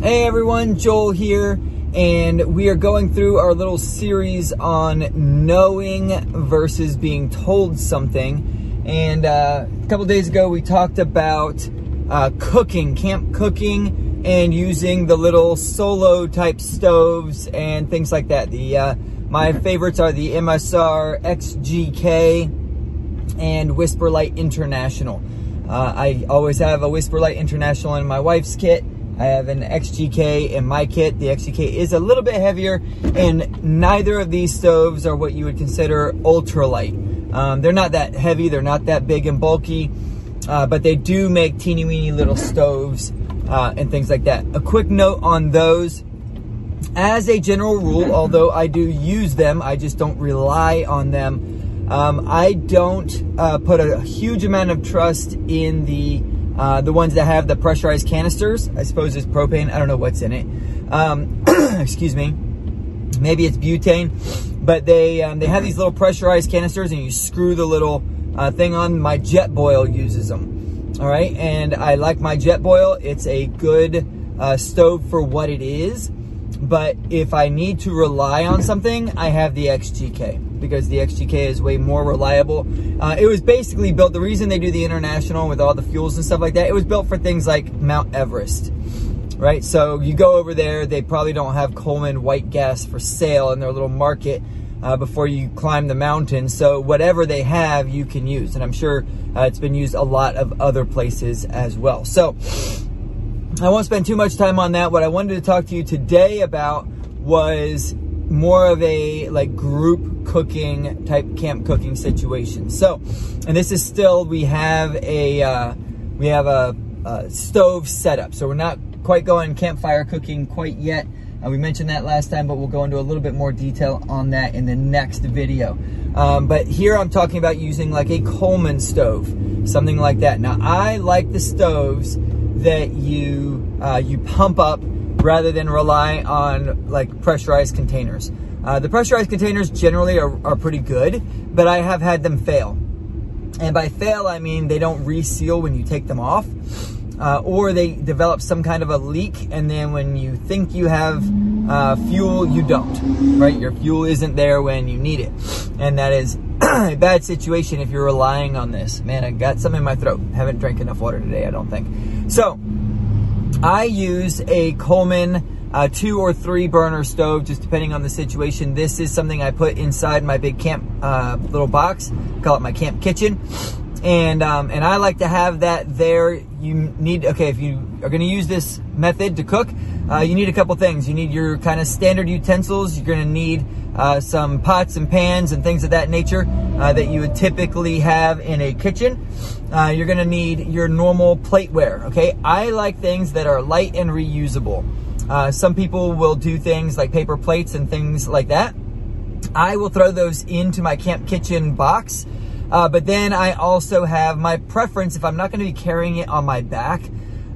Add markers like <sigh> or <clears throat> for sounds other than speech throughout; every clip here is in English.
Hey everyone, Joel here, and we are going through our little series on knowing versus being told something. And uh, a couple days ago, we talked about uh, cooking, camp cooking, and using the little solo type stoves and things like that. The uh, my favorites are the MSR XGK and Whisperlite International. Uh, I always have a Whisperlite International in my wife's kit I have an XGK in my kit. The XGK is a little bit heavier, and neither of these stoves are what you would consider ultralight. Um, they're not that heavy, they're not that big and bulky, uh, but they do make teeny weeny little stoves uh, and things like that. A quick note on those. As a general rule, although I do use them, I just don't rely on them. Um, I don't uh, put a huge amount of trust in the uh, the ones that have the pressurized canisters, I suppose it's propane. I don't know what's in it. Um, <clears throat> excuse me. Maybe it's butane, but they um, they have these little pressurized canisters, and you screw the little uh, thing on. My Jetboil uses them. All right, and I like my Jetboil. It's a good uh, stove for what it is. But if I need to rely on something, I have the XGK because the XGK is way more reliable. Uh, it was basically built, the reason they do the International with all the fuels and stuff like that, it was built for things like Mount Everest, right? So you go over there, they probably don't have Coleman white gas for sale in their little market. Uh, before you climb the mountain. So whatever they have, you can use, and I'm sure uh, it's been used a lot of other places as well. So I won't spend too much time on that. What I wanted to talk to you today about was more of a like group cooking type camp cooking situation. So, and this is still we have a uh, we have a, a stove setup. So we're not quite going campfire cooking quite yet. Uh, we mentioned that last time, but we'll go into a little bit more detail on that in the next video. Um, but here I'm talking about using like a Coleman stove, something like that. Now I like the stoves that you uh, you pump up rather than rely on like pressurized containers. Uh, the pressurized containers generally are, are pretty good, but I have had them fail. And by fail, I mean they don't reseal when you take them off, uh, or they develop some kind of a leak, and then when you think you have uh, fuel, you don't, right? Your fuel isn't there when you need it. And that is <clears throat> a bad situation if you're relying on this. Man, I got some in my throat. Haven't drank enough water today, I don't think. So, I use a Coleman uh, two or three burner stove, just depending on the situation. This is something I put inside my big camp uh, little box. Call it my camp kitchen. And um, and I like to have that there. You need okay if you are going to use this method to cook. Uh, you need a couple things. You need your kind of standard utensils. You're going to need uh, some pots and pans and things of that nature uh, that you would typically have in a kitchen. Uh, you're going to need your normal plateware. Okay, I like things that are light and reusable. Uh, some people will do things like paper plates and things like that. I will throw those into my camp kitchen box. Uh, but then I also have my preference if I'm not going to be carrying it on my back.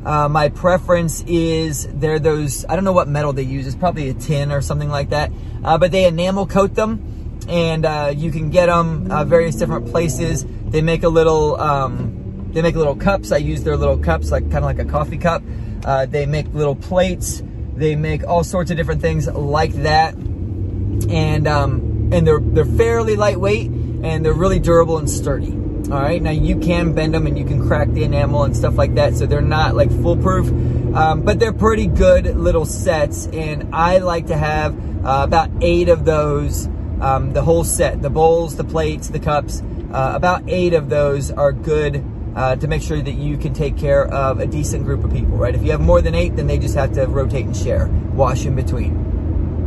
Uh, my preference is they're those, I don't know what metal they use. It's probably a tin or something like that. Uh, but they enamel coat them and uh, you can get them uh, various different places. They make a little, um, they make little cups. I use their little cups, like kind of like a coffee cup. Uh, they make little plates. They make all sorts of different things like that. And, um, and they're, they're fairly lightweight and they're really durable and sturdy. All right, now you can bend them and you can crack the enamel and stuff like that, so they're not like foolproof, um, but they're pretty good little sets. And I like to have uh, about eight of those, um, the whole set, the bowls, the plates, the cups. Uh, about eight of those are good uh, to make sure that you can take care of a decent group of people, right? If you have more than eight, then they just have to rotate and share, wash in between,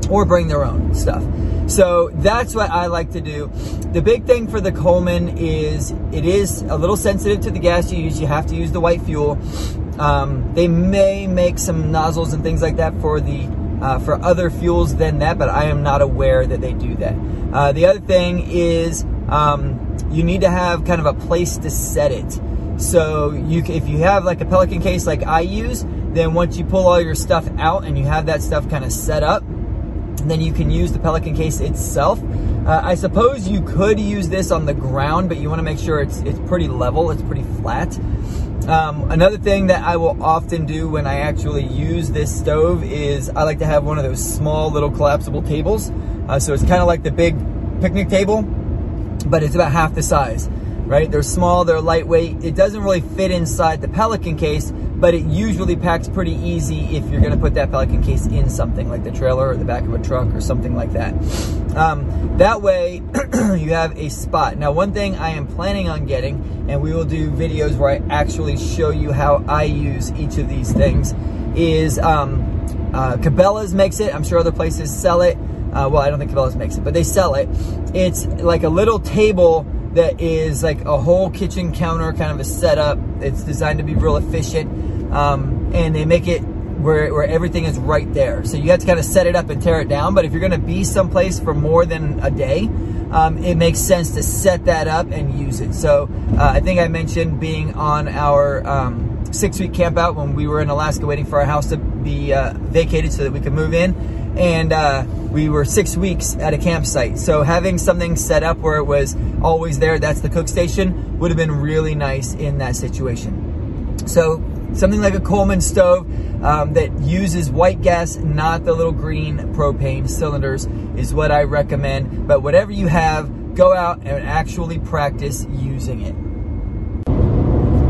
or bring their own stuff. So that's what I like to do. The big thing for the Coleman is it is a little sensitive to the gas you use. You have to use the white fuel. Um, they may make some nozzles and things like that for the uh, for other fuels than that, but I am not aware that they do that. Uh, the other thing is um, you need to have kind of a place to set it. So you, if you have like a Pelican case like I use, then once you pull all your stuff out and you have that stuff kind of set up, then you can use the Pelican case itself. Uh, I suppose you could use this on the ground, but you want to make sure it's it's pretty level, it's pretty flat. Um, another thing that I will often do when I actually use this stove is I like to have one of those small little collapsible tables. Uh, so it's kind of like the big picnic table, but it's about half the size, right? They're small, they're lightweight. It doesn't really fit inside the Pelican case, but it usually packs pretty easy if you're gonna put that Pelican case in something like the trailer or the back of a truck or something like that. Um, that way, <clears throat> you have a spot. Now, one thing I am planning on getting and we will do videos where I actually show you how I use each of these things, is um, uh, Cabela's makes it. I'm sure other places sell it. Uh, well, I don't think Cabela's makes it, but they sell it. It's like a little table that is like a whole kitchen counter kind of a setup. It's designed to be real efficient. Um, and they make it where, where everything is right there. So you have to kind of set it up and tear it down. But if you're going to be someplace for more than a day, um, it makes sense to set that up and use it. So uh, I think I mentioned being on our um, six week camp out when we were in Alaska waiting for our house to be uh, vacated so that we could move in. And uh, we were six weeks at a campsite. So having something set up where it was always there, that's the cook station, would have been really nice in that situation. So something like a Coleman stove um, that uses white gas, not the little green propane cylinders, is what I recommend. But whatever you have, go out and actually practice using it.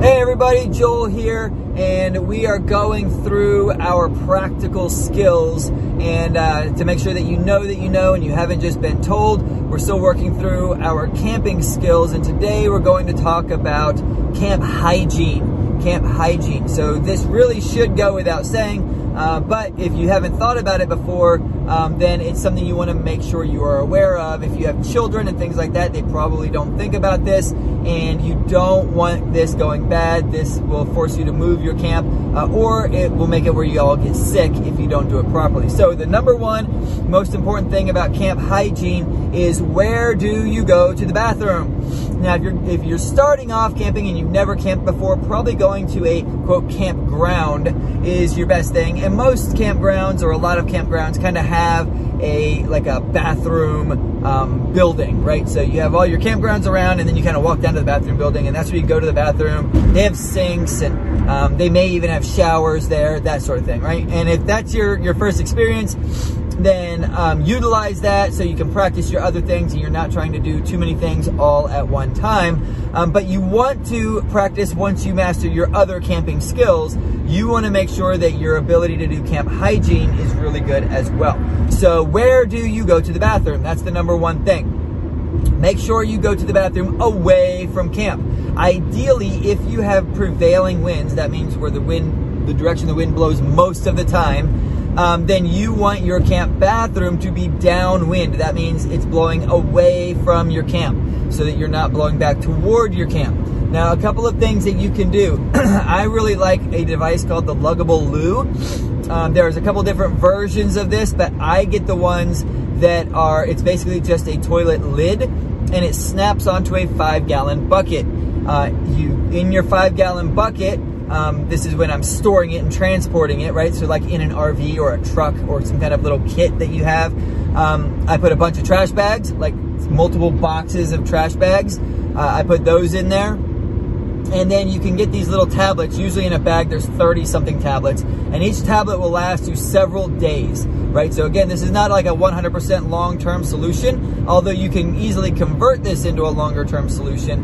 Hey everybody, Joel here, and we are going through our practical skills and uh, to make sure that you know that you know and you haven't just been told. We're still working through our camping skills, and today we're going to talk about camp hygiene camp hygiene. So this really should go without saying, uh, but if you haven't thought about it before, um, then it's something you want to make sure you are aware of. If you have children and things like that, they probably don't think about this, and you don't want this going bad. This will force you to move your camp, uh, or it will make it where you all get sick if you don't do it properly. So the number one most important thing about camp hygiene is where do you go to the bathroom? Now, if you're if you're starting off camping and you've never camped before, probably going to a quote campground is your best thing. And most campgrounds or a lot of campgrounds kind of have a like a bathroom um, building, right? So you have all your campgrounds around, and then you kind of walk down to the bathroom building, and that's where you go to the bathroom. They have sinks, and um, they may even have showers there, that sort of thing, right? And if that's your your first experience, then um, utilize that so you can practice your other things and you're not trying to do too many things all at one time. Um, but you want to practice once you master your other camping skills, you want to make sure that your ability to do camp hygiene is really good as well. So, where do you go to the bathroom? That's the number one thing. Make sure you go to the bathroom away from camp. Ideally, if you have prevailing winds, that means where the wind, the direction the wind blows most of the time, um, then you want your camp bathroom to be downwind. That means it's blowing away from your camp so that you're not blowing back toward your camp. Now, a couple of things that you can do. <clears throat> I really like a device called the Luggable Loo. Um, there's a couple different versions of this, but I get the ones that are, it's basically just a toilet lid and it snaps onto a five gallon bucket. Uh, you, in your five gallon bucket, um, this is when I'm storing it and transporting it, right? So, like in an RV or a truck or some kind of little kit that you have. Um, I put a bunch of trash bags, like multiple boxes of trash bags. Uh, I put those in there. And then you can get these little tablets. Usually in a bag, there's 30 something tablets. And each tablet will last you several days right? So again, this is not like a 100% long-term solution, although you can easily convert this into a longer-term solution.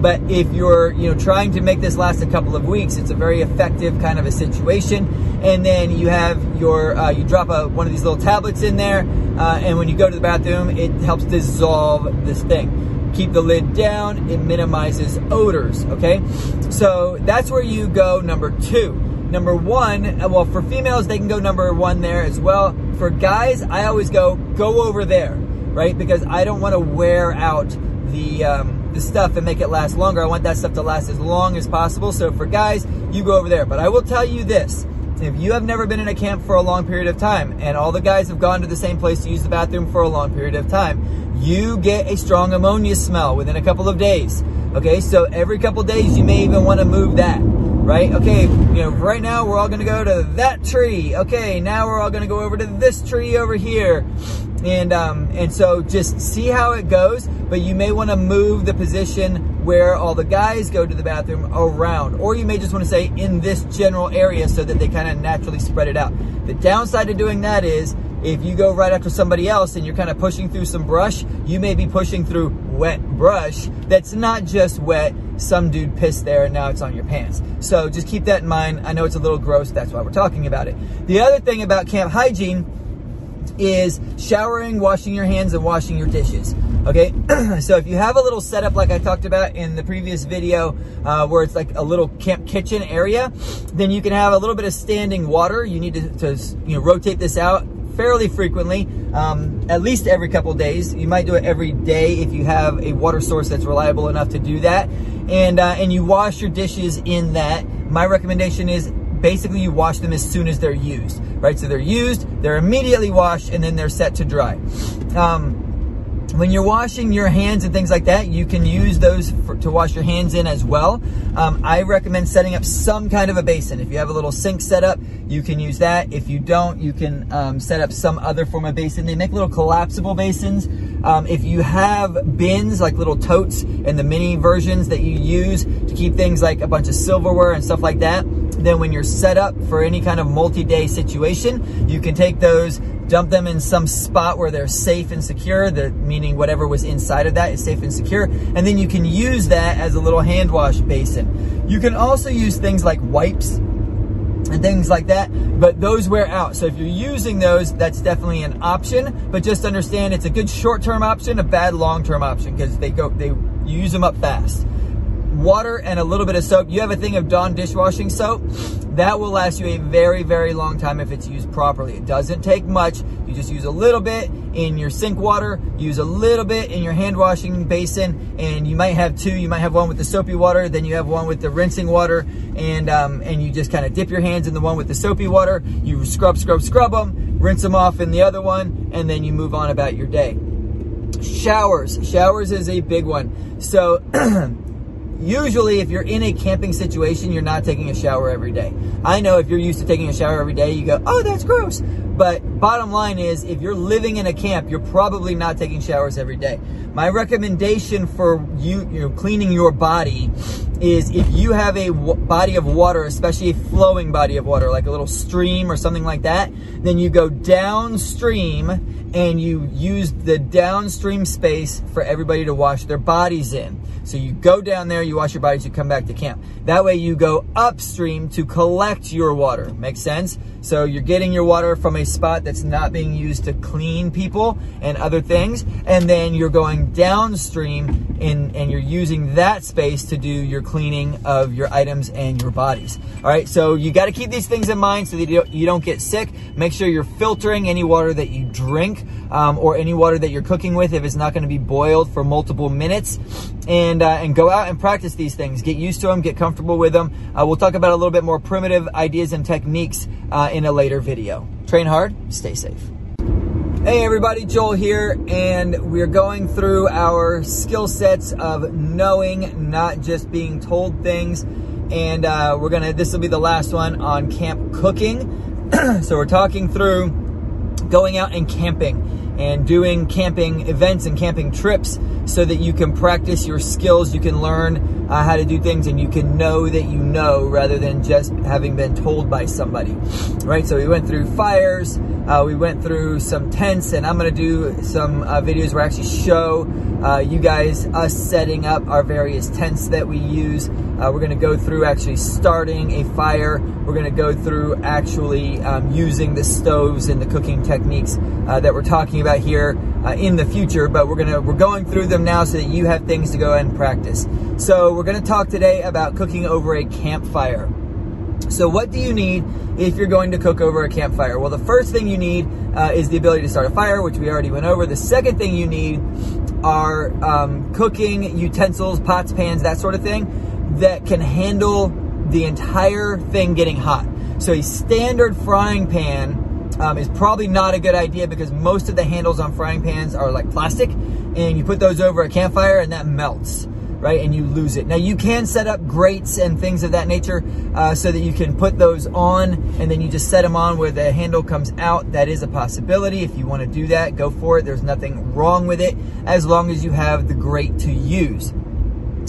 But if you're, you know, trying to make this last a couple of weeks, it's a very effective kind of a situation. And then you have your, uh, you drop a, one of these little tablets in there, uh, and when you go to the bathroom, it helps dissolve this thing. Keep the lid down, it minimizes odors, okay? So that's where you go number two number one. Uh, well, for females, they can go number one there as well. For guys, I always go go over there, right? Because I don't want to wear out the um, the stuff and make it last longer. I want that stuff to last as long as possible. So for guys, you go over there. But I will tell you this. If you have never been in a camp for a long period of time and all the guys have gone to the same place to use the bathroom for a long period of time, you get a strong ammonia smell within a couple of days. Okay, so every couple of days you may even want to move that right? Okay, you know, right now we're all gonna go to that tree. Okay, now we're all gonna go over to this tree over here. And, um, and so just see how it goes, but you may wanna move the position where all the guys go to the bathroom around, or you may just wanna say in this general area so that they kind of naturally spread it out. The downside to doing that is if you go right after somebody else and you're kind of pushing through some brush, you may be pushing through wet brush that's not just wet. Some dude pissed there and now it's on your pants. So just keep that in mind. I know it's a little gross. That's why we're talking about it. The other thing about camp hygiene is showering, washing your hands, and washing your dishes. Okay, <clears throat> so if you have a little setup like I talked about in the previous video, uh, where it's like a little camp kitchen area, then you can have a little bit of standing water. You need to, to you know rotate this out fairly frequently, um, at least every couple days. You might do it every day if you have a water source that's reliable enough to do that. And, uh, and you wash your dishes in that. My recommendation is basically you wash them as soon as they're used, right? So they're used, they're immediately washed, and then they're set to dry. Um, when you're washing your hands and things like that, you can use those for, to wash your hands in as well. Um, I recommend setting up some kind of a basin. If you have a little sink set up, you can use that. If you don't, you can um, set up some other form of basin. They make little collapsible basins. Um, if you have bins, like little totes and the mini versions that you use to keep things like a bunch of silverware and stuff like that, then when you're set up for any kind of multi-day situation, you can take those, dump them in some spot where they're safe and secure, the, meaning whatever was inside of that is safe and secure, and then you can use that as a little hand wash basin. You can also use things like wipes and things like that, but those wear out. So if you're using those, that's definitely an option, but just understand it's a good short-term option, a bad long-term option because they go, they use them up fast water and a little bit of soap. You have a thing of Dawn dishwashing soap. That will last you a very, very long time if it's used properly. It doesn't take much. You just use a little bit in your sink water, use a little bit in your hand washing basin, and you might have two. You might have one with the soapy water, then you have one with the rinsing water, and um, and you just kind of dip your hands in the one with the soapy water. You scrub, scrub, scrub them, rinse them off in the other one, and then you move on about your day. Showers. Showers is a big one. So <clears throat> usually if you're in a camping situation, you're not taking a shower every day. I know if you're used to taking a shower every day, you go, oh, that's gross. But bottom line is, if you're living in a camp, you're probably not taking showers every day. My recommendation for you, you know, cleaning your body is if you have a body of water, especially a flowing body of water, like a little stream or something like that, then you go downstream and you use the downstream space for everybody to wash their bodies in. So you go down there, you wash your bodies, you come back to camp. That way you go upstream to collect your water. Makes sense? So you're getting your water from a spot that's not being used to clean people and other things. And then you're going downstream in, and you're using that space to do your cleaning of your items and your bodies. All right. So you got to keep these things in mind so that you don't get sick. Make sure you're filtering any water that you drink um, or any water that you're cooking with if it's not going to be boiled for multiple minutes. And, uh, and go out and practice these things. Get used to them, get comfortable with them. Uh, we'll talk about a little bit more primitive ideas and techniques uh, in a later video. Train hard, stay safe. Hey everybody, Joel here, and we're going through our skill sets of knowing, not just being told things. And uh, we're gonna, this will be the last one on camp cooking. <clears throat> so we're talking through going out and camping and doing camping events and camping trips so that you can practice your skills, you can learn uh, how to do things, and you can know that you know rather than just having been told by somebody. Right? So we went through fires, uh, we went through some tents, and I'm to do some uh, videos where I actually show uh, you guys us setting up our various tents that we use. Uh, we're to go through actually starting a fire. We're to go through actually um, using the stoves and the cooking techniques uh, that we're talking about here uh, in the future, but we're gonna we're going through them now so that you have things to go and practice. So we're gonna talk today about cooking over a campfire. So what do you need if you're going to cook over a campfire? Well, the first thing you need uh, is the ability to start a fire, which we already went over. The second thing you need are um, cooking utensils, pots, pans, that sort of thing that can handle the entire thing getting hot. So a standard frying pan um, is probably not a good idea because most of the handles on frying pans are like plastic and you put those over a campfire and that melts right? And you lose it. Now you can set up grates and things of that nature uh, so that you can put those on and then you just set them on where the handle comes out. That is a possibility. If you want to do that, go for it. There's nothing wrong with it as long as you have the grate to use.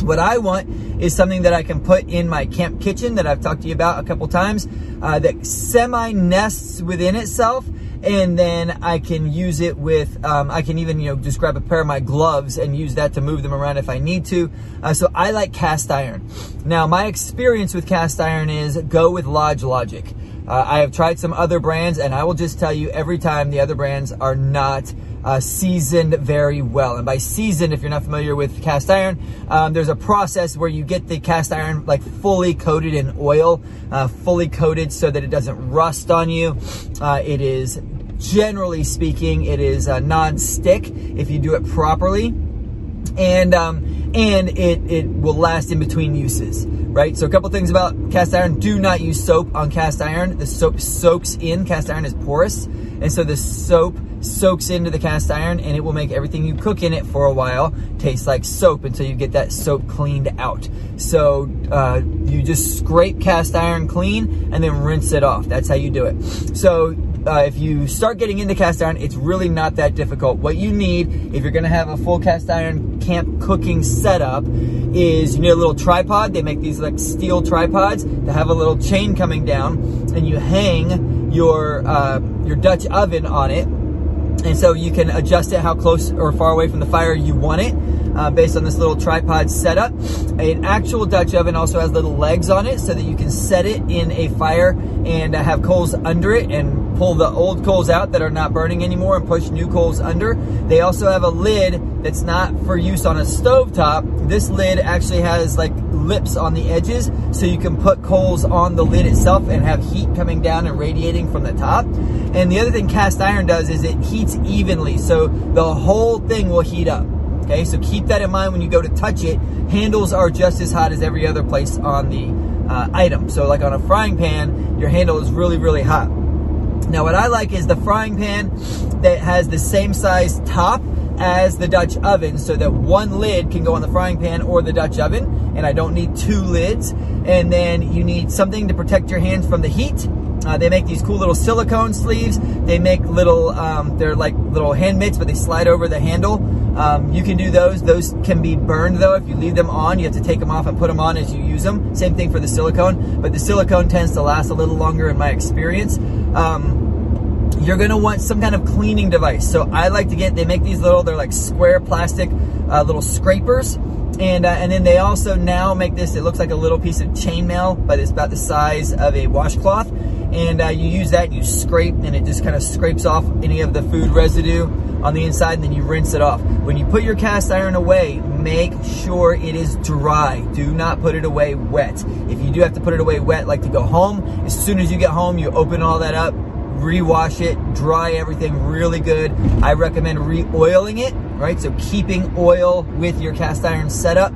What I want is something that I can put in my camp kitchen that I've talked to you about a couple times uh, that semi nests within itself and then I can use it with, um, I can even, you know, just grab a pair of my gloves and use that to move them around if I need to. Uh, so I like cast iron. Now, my experience with cast iron is go with Lodge Logic. Uh, I have tried some other brands, and I will just tell you every time the other brands are not uh, seasoned very well. And by seasoned, if you're not familiar with cast iron, um, there's a process where you get the cast iron like fully coated in oil, uh, fully coated so that it doesn't rust on you. Uh, it is generally speaking, it is uh, non-stick if you do it properly, and um, and it it will last in between uses, right? So a couple things about cast iron: do not use soap on cast iron. The soap soaks in. Cast iron is porous, and so the soap soaks into the cast iron, and it will make everything you cook in it for a while taste like soap until you get that soap cleaned out. So uh, you just scrape cast iron clean and then rinse it off. That's how you do it. So uh, if you start getting into cast iron, it's really not that difficult. What you need, if you're gonna have a full cast iron camp cooking setup, is you need a little tripod. They make these like steel tripods that have a little chain coming down, and you hang your uh, your Dutch oven on it, and so you can adjust it how close or far away from the fire you want it uh, based on this little tripod setup. An actual Dutch oven also has little legs on it so that you can set it in a fire and uh, have coals under it and pull the old coals out that are not burning anymore and push new coals under. They also have a lid that's not for use on a stove top. This lid actually has like lips on the edges so you can put coals on the lid itself and have heat coming down and radiating from the top. And the other thing cast iron does is it heats evenly so the whole thing will heat up. Okay, so keep that in mind when you go to touch it. Handles are just as hot as every other place on the uh, item. So like on a frying pan, your handle is really, really hot. Now what I like is the frying pan that has the same size top as the Dutch oven so that one lid can go on the frying pan or the Dutch oven and I don't need two lids. And then you need something to protect your hands from the heat uh, they make these cool little silicone sleeves. They make little, um, they're like little hand mitts, but they slide over the handle. Um, you can do those. Those can be burned though. If you leave them on, you have to take them off and put them on as you use them. Same thing for the silicone, but the silicone tends to last a little longer in my experience. Um, you're gonna want some kind of cleaning device. So I like to get, they make these little, they're like square plastic uh, little scrapers and, uh, and then they also now make this, it looks like a little piece of chainmail, but it's about the size of a washcloth. And uh, you use that, and you scrape, and it just kind of scrapes off any of the food residue on the inside, and then you rinse it off. When you put your cast iron away, make sure it is dry. Do not put it away wet. If you do have to put it away wet, like to go home, as soon as you get home, you open all that up, rewash it, dry everything really good. I recommend re-oiling it, right? So keeping oil with your cast iron setup.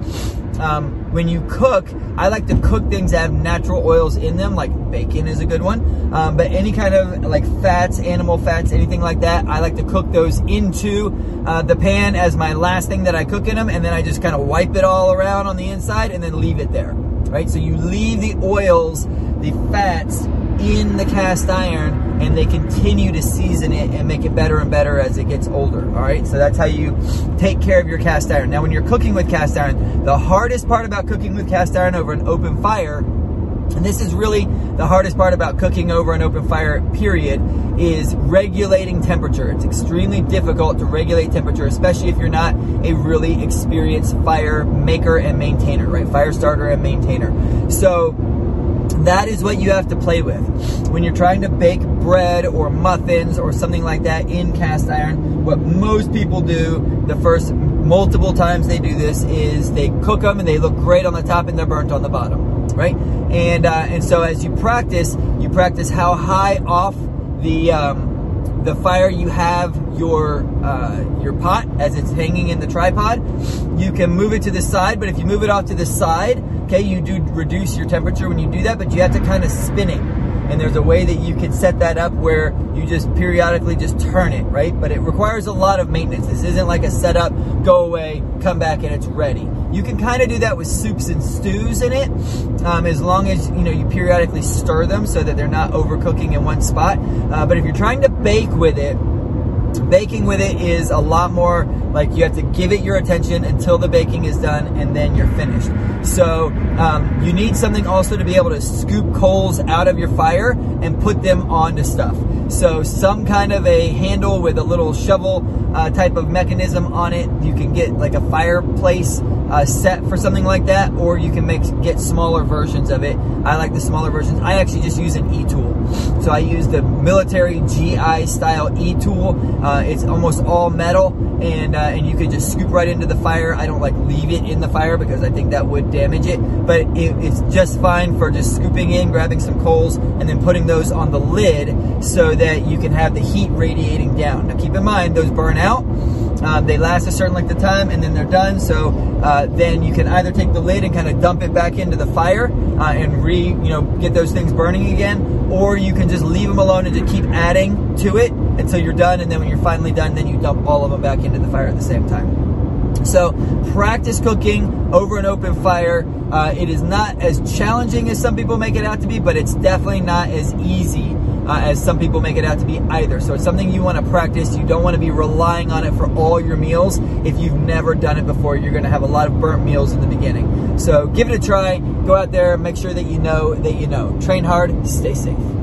Um, when you cook, I like to cook things that have natural oils in them, like bacon is a good one. Um, but any kind of like fats, animal fats, anything like that, I like to cook those into uh, the pan as my last thing that I cook in them, and then I just kind of wipe it all around on the inside and then leave it there, right? So you leave the oils, the fats in the cast iron and they continue to season it and make it better and better as it gets older. All right, so that's how you take care of your cast iron. Now, when you're cooking with cast iron, the hardest part about cooking with cast iron over an open fire and this is really the hardest part about cooking over an open fire, period, is regulating temperature. It's extremely difficult to regulate temperature, especially if you're not a really experienced fire maker and maintainer, right? Fire starter and maintainer. So that is what you have to play with. When you're trying to bake bread or muffins or something like that in cast iron, what most people do the first multiple times they do this is they cook them and they look great on the top and they're burnt on the bottom, right? And uh, and so as you practice, you practice how high off the um, the fire you have your uh, your pot as it's hanging in the tripod. You can move it to the side, but if you move it off to the side, Okay, you do reduce your temperature when you do that, but you have to kind of spin it. And there's a way that you can set that up where you just periodically just turn it, right? But it requires a lot of maintenance. This isn't like a setup, go away, come back, and it's ready. You can kind of do that with soups and stews in it, um, as long as you know you periodically stir them so that they're not overcooking in one spot. Uh, but if you're trying to bake with it, baking with it is a lot more like you have to give it your attention until the baking is done and then you're finished. So um, you need something also to be able to scoop coals out of your fire and put them onto stuff. So some kind of a handle with a little shovel uh, type of mechanism on it. You can get like a fireplace uh, set for something like that, or you can make get smaller versions of it. I like the smaller versions. I actually just use an e-tool. So I use the military GI style e-tool. Uh, it's almost all metal, and uh, and you could just scoop right into the fire. I don't like leave it in the fire because I think that would damage it, but it, it's just fine for just scooping in, grabbing some coals, and then putting those on the lid so that you can have the heat radiating down. Now keep in mind those burn out. Uh, they last a certain length of time and then they're done. So uh, then you can either take the lid and kind of dump it back into the fire uh, and re, you know, get those things burning again, or you can just leave them alone and just keep adding to it until you're done. And then when you're finally done, then you dump all of them back into the fire at the same time. So practice cooking over an open fire. Uh, it is not as challenging as some people make it out to be, but it's definitely not as easy uh, as some people make it out to be either. So it's something you want to practice. You don't want to be relying on it for all your meals. If you've never done it before, you're going to have a lot of burnt meals in the beginning. So give it a try. Go out there, make sure that you know that you know. Train hard, stay safe.